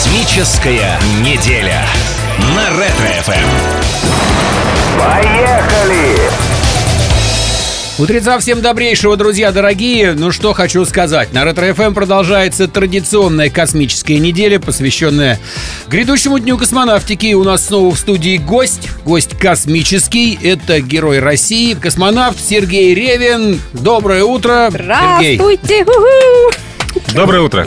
Космическая неделя на Ретро-ФМ. Поехали! Утреца всем добрейшего, друзья дорогие. Ну что хочу сказать. На Ретро-ФМ продолжается традиционная космическая неделя, посвященная грядущему дню космонавтики. У нас снова в студии гость. Гость космический. Это герой России, космонавт Сергей Ревин. Доброе утро, Сергей. Здравствуйте! Уху! Доброе утро.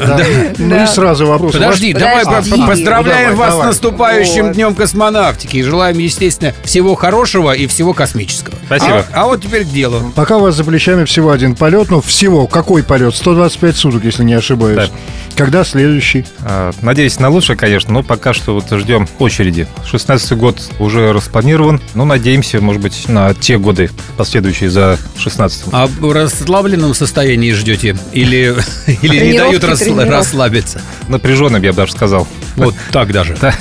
Ну и сразу вопрос. Подожди, Подожди. давай по- по- поздравляем Ну, давай, вас с давай. наступающим Вот. днем космонавтики. И желаем, естественно, всего хорошего и всего космического. Спасибо. А, а вот теперь к делу. Пока у вас за плечами всего один полет, ну всего, какой полет? 125 суток, если не ошибаюсь. Да. Когда следующий? А, Надеюсь на лучшее, конечно, но пока что вот ждем очереди. 16 год уже распланирован, но надеемся, может быть, на те годы, последующие за 16 А в расслабленном состоянии ждете? Или, или не дают тренировки. расслабиться? Напряженным, я бы даже сказал. Вот так даже. Да.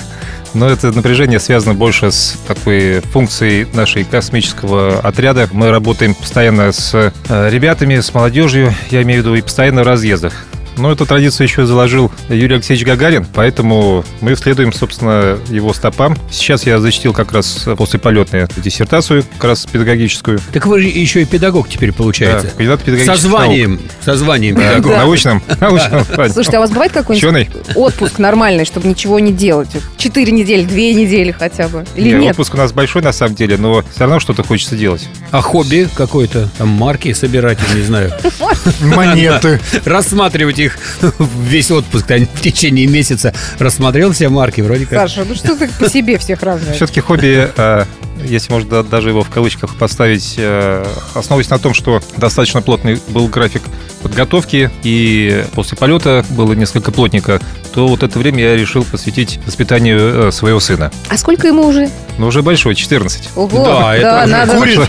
Но это напряжение связано больше с такой функцией нашей космического отряда. Мы работаем постоянно с э, ребятами, с молодежью, я имею в виду, и постоянно в разъездах. Но эту традицию еще заложил Юрий Алексеевич Гагарин, поэтому мы следуем, собственно, его стопам. Сейчас я защитил как раз после полетной диссертацию, как раз педагогическую. Так вы же еще и педагог теперь получается. Да, кандидат Со педагогических званием. Со званием наук. Да, педагога. научным. научным. Слушайте, а у вас бывает какой-нибудь отпуск нормальный, чтобы ничего не делать? Четыре недели, две недели хотя бы? Или Не, нет? Отпуск у нас большой на самом деле, но все равно что-то хочется делать. А хобби какое-то? Там марки собирать, не знаю. Монеты. Рассматривать их весь отпуск там, в течение месяца. Рассмотрел все марки, вроде как. Саша, ну что ты по себе всех равняешь? Все-таки хобби, э, если можно да- даже его в кавычках поставить, э, основываясь на том, что достаточно плотный был график подготовки, и после полета было несколько плотника, то вот это время я решил посвятить воспитанию э, своего сына. А сколько ему уже? Но уже большой, 14. Ого, Да, это уже надо... курит.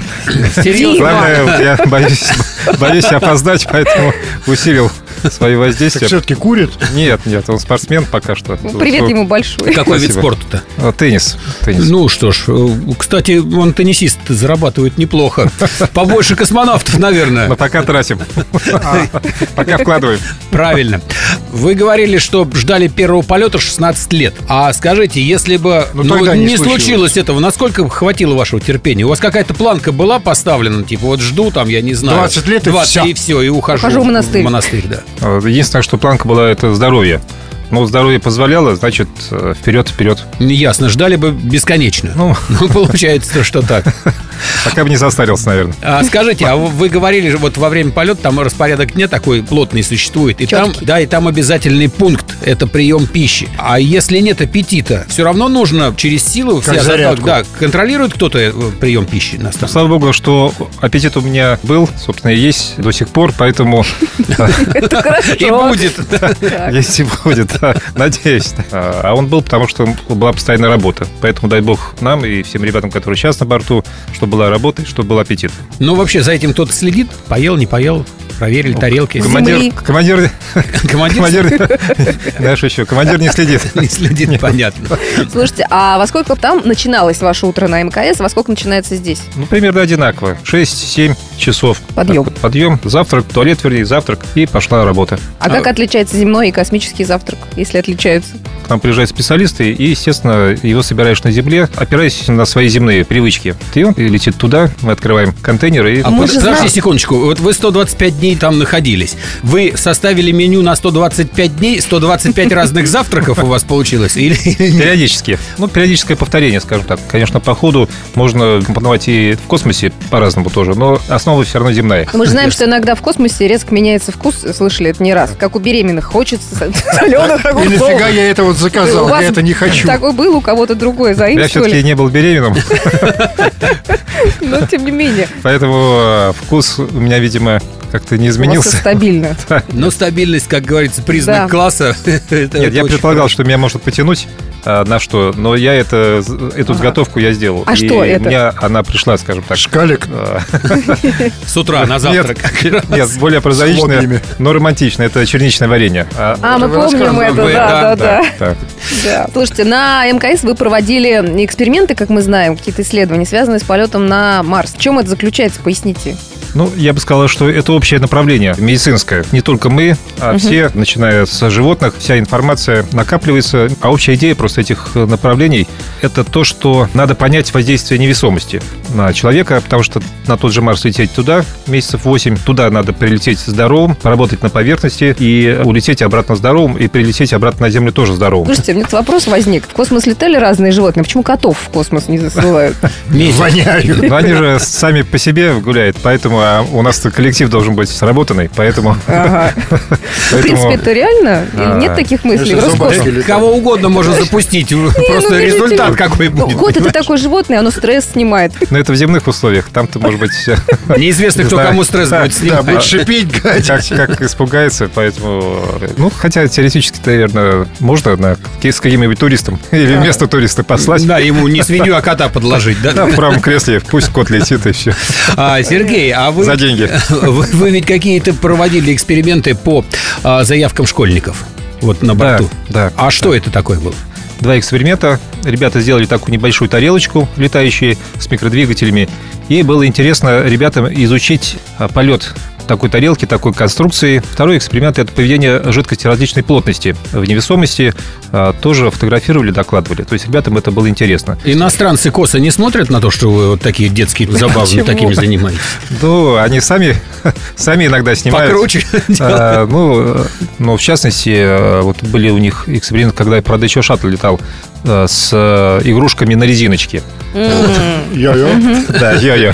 Серьезно. Главное, я боюсь, боюсь опоздать, поэтому усилил свои Так воздействия. все-таки курит? Нет, нет, он спортсмен пока что. Ну, Привет ему большой. Какой вид спорта-то? Э, Теннис. Теннис. Ну что ж, э, кстати, он теннисист зарабатывает неплохо. Побольше космонавтов, наверное. Но пока тратим. Пока вкладываем. Правильно. Вы говорили, что ждали первого полета 16 лет. А скажите, если бы Ну, ну, не не случилось. случилось этого, насколько хватило вашего терпения? У вас какая-то планка была поставлена? Типа, вот жду там, я не знаю. 20 лет и 20 всё. и все, и ухожу. Ухожу в монастырь. В монастырь, да. Единственное, что планка была, это здоровье. Но здоровье позволяло, значит, э, вперед, вперед. Ясно, ждали бы бесконечно. Ну, Ну, получается, что так. пока бы не состарился, наверное. А скажите, а вы говорили, же, вот во время полета там распорядок дня такой плотный существует, и там, да, и там обязательный пункт – это прием пищи. А если нет аппетита, все равно нужно через силу Как себя зарядку. Да, контролирует кто-то э, прием пищи на станции? Слава богу, что аппетит у меня был, собственно, и есть до сих пор, поэтому Это хорошо. И будет. Так. есть и будет, надеюсь. А а он был, потому что была постоянная работа. Поэтому дай бог нам и всем ребятам, которые сейчас на борту, чтобы была работа и чтобы был аппетит. Ну, вообще, за этим кто-то следит? Поел, не поел? Проверили тарелки? Командир, командир, Командир командир, знаешь еще, командир не следит. не следит, понятно. Слушайте, а во сколько там начиналось ваше утро на МКС, во сколько начинается здесь? Ну, примерно одинако. 6-7 часов. Подъем. Подъем, завтрак, туалет, вернее, завтрак, и пошла работа. А как отличается земной и космический завтрак, если отличаются? К нам приезжают специалисты, и, естественно, его собираешь на земле, опираясь на свои земные привычки. И он летит туда, мы открываем контейнеры и... А Мы же подожди знаем- секундочку, вот вы 125 дней там находились. Вы составили меню на 125 дней, 125 разных завтраков у вас получилось? Или? Периодически. Ну, периодическое повторение, скажем так. Конечно, по ходу можно компоновать и в космосе по-разному тоже, но основа все равно земная. Мы же знаем, что иногда в космосе резко меняется вкус, слышали это не раз. Как у беременных, хочется соленых И огурцов. нафига я это вот заказал? Я это не хочу. Такой был, у кого-то другой Я заимствовали. все-таки не был беременным, Но тем не менее, поэтому э, вкус у меня, видимо, как-то не изменился. стабильно. Но стабильность, как говорится, признак класса. Нет, я предполагал, что меня может потянуть на что, но я это, эту заготовку я сделал. А И что это? У меня она пришла, скажем так. Шкалик. а, С утра на завтрак. Нет, более прозаичная, но романтичная. Это черничное варенье. А, А, мы помним это, да, да, да. Слушайте, на МКС вы проводили эксперименты, как мы знаем, какие-то исследования, связанные с полетом на Марс. В чем это заключается, поясните. Ну, я бы сказал, что это общее направление медицинское. Не только мы, а все, начиная с животных, вся информация накапливается. А общая идея просто этих э, направлений – это то, что надо понять воздействие невесомости на человека, потому что на тот же Марс лететь туда месяцев 8, туда надо прилететь здоровым, поработать на поверхности и улететь обратно здоровым, и прилететь обратно на Землю тоже здоровым. Слушайте, у меня вопрос возник. В космос летали разные животные. Почему котов в космос не засылают? Воняют. Они же сами по себе гуляют, поэтому а у нас коллектив должен быть сработанный, поэтому... Ага. В принципе, это реально? Или А. нет таких мыслей? Кого угодно можно запустить. Просто ну, видите результат ли. какой Ну, будет. Кот это такое животное, оно стресс снимает. Но это в земных условиях. Там-то, может быть, Неизвестно, кто Да. кому стресс Да, будет Да, снимать. будет шипеть, как, гадить. как испугается, поэтому... Ну, хотя теоретически, наверное, можно на, с каким-нибудь туристом или вместо туриста послать. Да, ему не свинью, а кота подложить, Да, да? в правом кресле пусть кот летит и все. А, Сергей, а вы... За деньги. Вы, ведь какие-то проводили эксперименты по а, заявкам школьников вот на Да, борту. да. А что это такое было? Два эксперимента. Ребята сделали такую небольшую тарелочку, летающую с микродвигателями. И было интересно ребятам изучить а, полет такой тарелки, такой конструкции. Второй эксперимент – это поведение жидкости различной плотности в невесомости. А, Тоже фотографировали, докладывали. То есть ребятам это было интересно. Иностранцы косо не смотрят на то, что вы вот такие детские забавы такими занимаетесь? Ну, они сами, сами иногда снимают. Покруче. А, ну, ну, в частности, э, вот были у них эксперименты, когда я, правда, еще шаттл летал с э, игрушками на резиночке. Йо-йо. Да, йо-йо.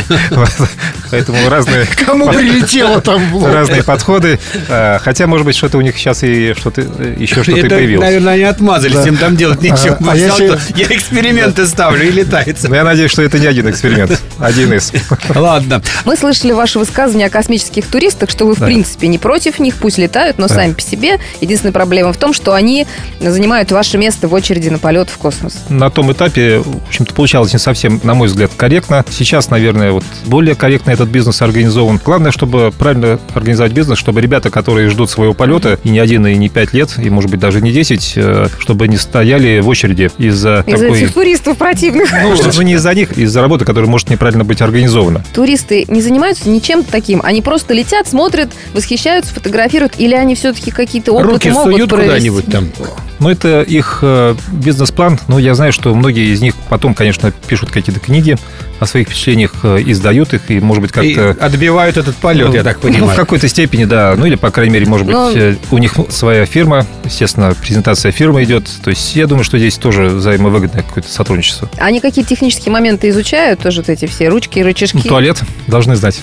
Поэтому разные, Кому прилетело там разные подходы. А, Хотя, может быть, что-то у них сейчас и что-то э, еще что-то появилось. наверное, они отмазались, им там делать нечего. А, а если- то Я эксперименты ставлю и летается. Но я надеюсь, что это не один эксперимент. Один из. Ладно. Мы слышали ваше высказывание о космических туристах, что вы, в принципе, не против них, пусть летают, но сами по себе. Единственная проблема в том, что они занимают ваше место в очереди на полет в космос. На том этапе, в общем-то, получалось не совсем, на мой взгляд, корректно. Сейчас, наверное, вот более корректно этот бизнес организован. Главное, чтобы правильно организовать бизнес, чтобы ребята, которые ждут своего полета, и не один, и не пять лет, и, может быть, даже не 10, э, чтобы не стояли в очереди из-за Из-за такой... этих туристов противных. Ну, ну, не из-за них, из-за работы, которая может неправильно быть организована. Туристы не занимаются ничем таким. Они просто летят, смотрят, восхищаются, фотографируют. Или они все-таки какие-то опыты Руки могут суют провести? куда-нибудь там. Но это их э, бизнес-план. Но я знаю, что многие из них потом, конечно, пишут какие-то книги о своих впечатлениях, э, издают их, и, может быть, И как-то... отбивают этот полет, я так Ну, в понимаю. какой-то степени, да. Ну, или, по крайней мере, может быть, Но- э, у них своя фирма. Естественно, презентация фирмы идет. То есть, я думаю, что здесь тоже взаимовыгодное какое-то сотрудничество. Они какие-то технические моменты изучают, тоже вот эти все ручки, рычажки. Ну, туалет должны знать.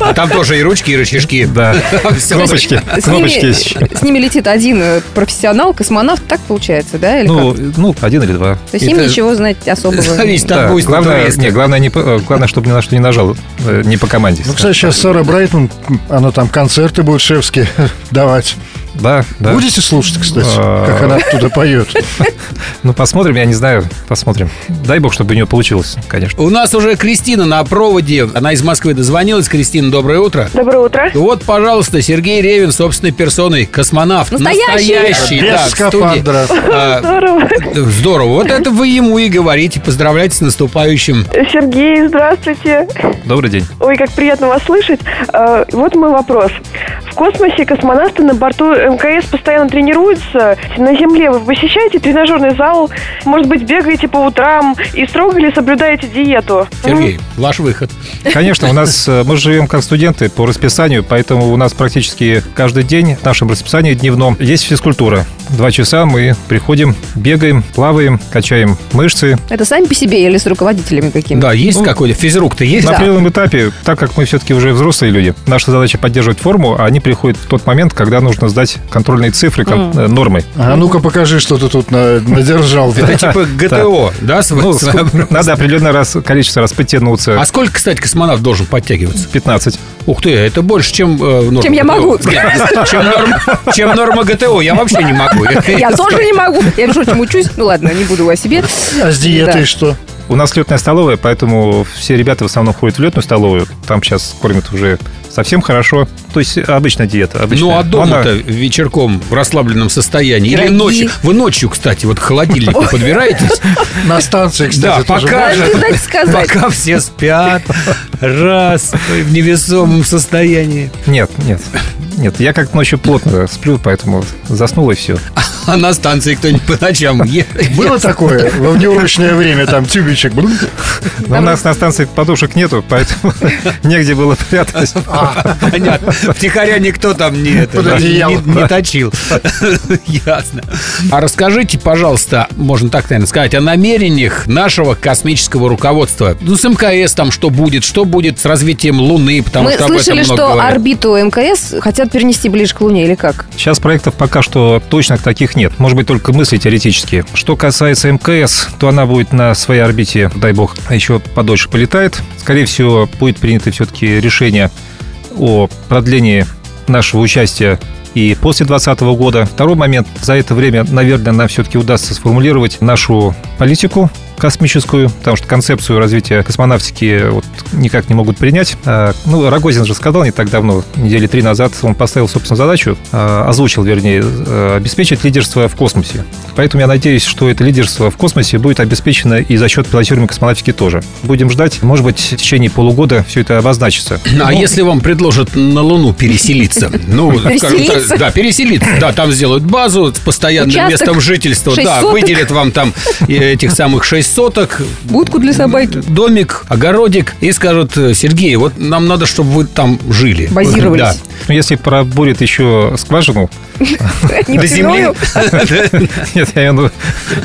А там тоже и ручки, и рычажки. Да. Кнопочки. Кнопочки есть с ними летит один э, профессионал, космонавт, так получается, да? Ну, ну, один или два. То есть им ничего знать особого. Главное, туриста. не, главное, не, э, главное, чтобы ни на что не нажал, э, не по команде. Ну, кстати, сейчас Сара Брайтман, она там концерты будет шефские давать. Да, да. Будете слушать, кстати, А. как она оттуда поет? Ну, посмотрим, я не знаю, посмотрим. Дай бог, чтобы у нее получилось, конечно. У нас уже Кристина на проводе. Она из Москвы дозвонилась. Кристина, доброе утро. Доброе утро. Вот, пожалуйста, Сергей Ревин собственной персоной, космонавт. Настоящий. Настоящий, Без да, скафандра. А, Здорово. Здорово. Вот это вы ему и говорите. Поздравляйте с наступающим. Сергей, здравствуйте. Добрый день. Ой, как приятно вас слышать. Э, Вот мой вопрос. В космосе космонавты на борту МКС постоянно тренируются. На Земле вы посещаете тренажерный зал, может быть, бегаете по утрам и строго ли соблюдаете диету? Сергей, ваш выход. Конечно, у нас э, мы живем как студенты по расписанию, поэтому у нас практически каждый день в нашем расписании дневном есть физкультура. Два часа мы приходим, бегаем, плаваем, качаем мышцы. Это сами по себе или с руководителями какими-то? Да, есть Ну, какой-то физрук-то есть? На Да. определенном этапе, так как мы все-таки уже взрослые люди, наша задача поддерживать форму, а они приходят в тот момент, когда нужно сдать контрольные цифры, кон- э, нормы. А ну-ка покажи, что ты тут на- надержал. Это типа ГТО, да? Ну, надо определенное раз, количество раз подтянуться. А сколько, кстати, космонавт должен подтягиваться? 15. Ух ты, это больше, чем э, норма Чем я могу. Чем норма, ГТО, я вообще не могу. Я тоже не могу. Я, между прочим, учусь. Ну ладно, не буду о себе. А с диетой что? У нас летная столовая, поэтому все ребята в основном ходят в летную столовую. Там сейчас кормят уже совсем хорошо. То есть обычная диета. Обычная. Ну, а дома-то Она- вечерком в расслабленном состоянии. Или Пироги. ночью. Вы ночью, кстати, вот к холодильнику подбираетесь. На станции, Да, кстати, тоже пока, пока все спят, раз, в невесомом состоянии. Нет, нет. Нет, я как ночью плотно сплю, поэтому заснул и все. А на станции кто-нибудь по ночам Было такое во внеурочное время, там тюбичек. Но у нас на станции подушек нету, поэтому негде было прятать. Понятно. Втихаря никто там не, точил. Ясно. А расскажите, пожалуйста, можно так, наверное, сказать, о намерениях нашего космического руководства. Ну, с МКС там что будет, что будет с развитием Луны, потому Мы что об этом слышали, много что орбиту МКС хотят перенести ближе к Луне, или как? Сейчас проектов пока что точно таких нет. Может быть, только мысли теоретические. Что касается МКС, то она будет на своей орбите, дай бог, еще подольше полетает. Скорее всего, будет принято все-таки решение о продлении нашего участия и после 2020 года. Второй момент. За это время, наверное, нам все-таки удастся сформулировать нашу политику космическую, потому что концепцию развития космонавтики вот никак не могут принять. А, Ну, Рогозин же сказал не так давно, недели три назад, он поставил, собственно, задачу, а, озвучил, вернее, э, обеспечить лидерство в космосе. Поэтому я надеюсь, что это лидерство в космосе будет обеспечено и за счет пилотируемой космонавтики тоже. Будем ждать, может быть, в течение полугода все это обозначится. А если вам предложат на Луну переселиться? Ну, Переселиться? да, переселиться. Да, там сделают базу с постоянным местом жительства. шесть Да, выделят вам там э, этих самых 6 соток, Будку для собаки. домик, огородик и скажут, э, Сергей, вот нам надо, чтобы вы там жили. Базировались. Да. Ну, если пробурит еще скважину, Не До земли. нет, я имею в виду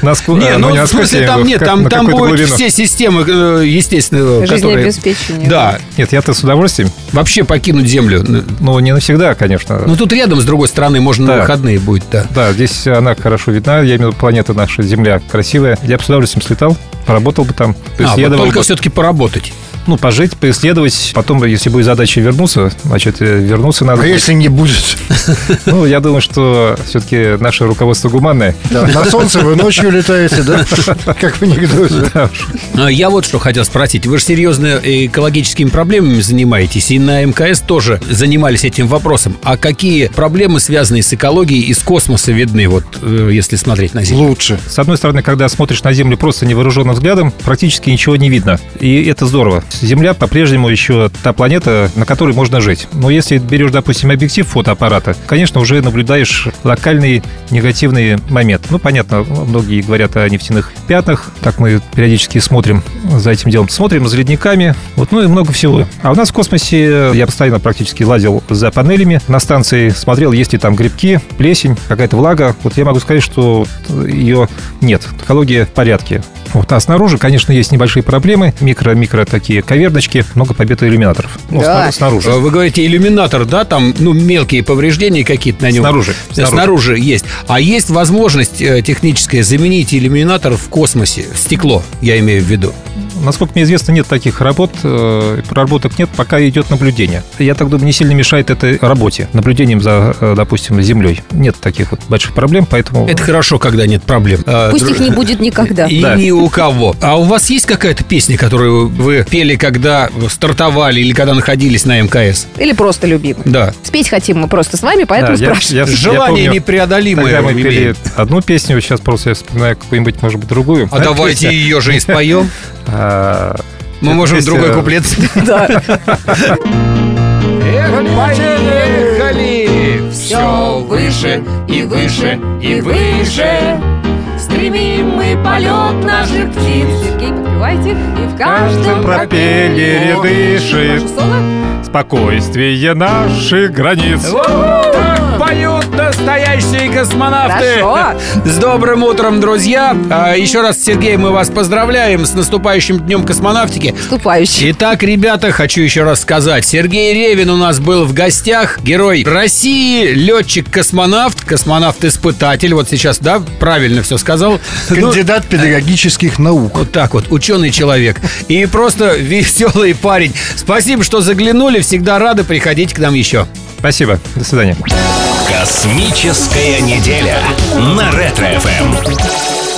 на ску- Не, э, ну, не в смысле, там нет, там, будут глубину. все системы, э, естественно, которые... Жизнеобеспечение. Да, Нет, я-то с удовольствием. вообще покинуть Землю. Ну, не навсегда, конечно. Ну, тут рядом, с другой стороны, можно на выходные будет, да. Да, здесь она хорошо видна. Я имею в виду, планета наша Земля красивая. Я бы с удовольствием слетал, поработал бы там. А, только бы. все-таки поработать. Ну, пожить, поисследовать. Потом, если будет задача вернуться, значит, э, вернуться надо. А если не будет? Ну, я думаю, что все-таки наше руководство гуманное. Да, на солнце вы ночью летаете, да? Как в анекдоте. Да. А, Я вот что хотел спросить. Вы же серьезно экологическими проблемами занимаетесь, и на МКС тоже занимались этим вопросом. А какие проблемы, связанные с экологией, из космоса видны, вот э, если смотреть на Землю? Лучше. С одной стороны, когда смотришь на Землю просто невооруженным взглядом, практически ничего не видно. И это здорово. Земля по-прежнему еще та планета, на которой можно жить. Но если берешь, допустим, объектив фотоаппарата, конечно, уже наблюдаешь локальный негативный момент. Ну, понятно, многие говорят о нефтяных пятнах. Так мы периодически смотрим за этим делом. Смотрим за ледниками. Вот, ну и много всего. А у нас в космосе я постоянно практически лазил за панелями на станции, смотрел, есть ли там грибки, плесень, какая-то влага. Вот я могу сказать, что ее нет. Экология в порядке. Вот. А снаружи, конечно, есть небольшие проблемы. Микро-микро такие каверночки, много побито иллюминаторов. Ну, Да. сна- снаружи. Э, Вы говорите, иллюминатор, да, там, ну, мелкие повреждения какие-то на нем? Снаружи. Э, Снаружи. Снаружи есть. А есть возможность э, техническая заменить иллюминатор в космосе, стекло, я имею в виду. Насколько мне известно, нет таких работ, э, проработок нет, пока идет наблюдение. Я так думаю, не сильно мешает этой работе, наблюдением за, допустим, Землей. Нет таких вот больших проблем, поэтому... Это хорошо, когда нет проблем. Э, Пусть дру- их не будет никогда. И Да. ни у кого. А у вас есть какая-то песня, которую вы пели, когда стартовали или когда находились на МКС? Или просто любимый. Да. Спеть хотим мы просто с вами, поэтому Да, я- спрашиваем. я- Желание помню, непреодолимое Тогда мы пели имеет. одну песню, сейчас просто я вспоминаю какую-нибудь, может быть, другую. А давайте песня, ее же и споем. а, Мы можем другой куплет. Да. Поехали! Все выше и выше и выше. Стремим мы полет наших птиц Сергей, подпевайте. И в каждом пропеллере дышит спокойствие наших границ. Поют настоящие космонавты. Хорошо. С добрым утром, друзья. А, Еще раз, Сергей, мы вас поздравляем с наступающим днем космонавтики. Вступающий. Итак, ребята, хочу еще раз сказать. Сергей Ревин у нас был в гостях. Герой России, летчик-космонавт, космонавт-испытатель. Вот сейчас, да, правильно все сказал. Ну, Кандидат педагогических наук. вот так вот, ученый человек. И просто веселый парень. Спасибо, что заглянули. Всегда рады приходить к нам еще. Спасибо. До свидания. Космическая неделя на Ретро-ФМ.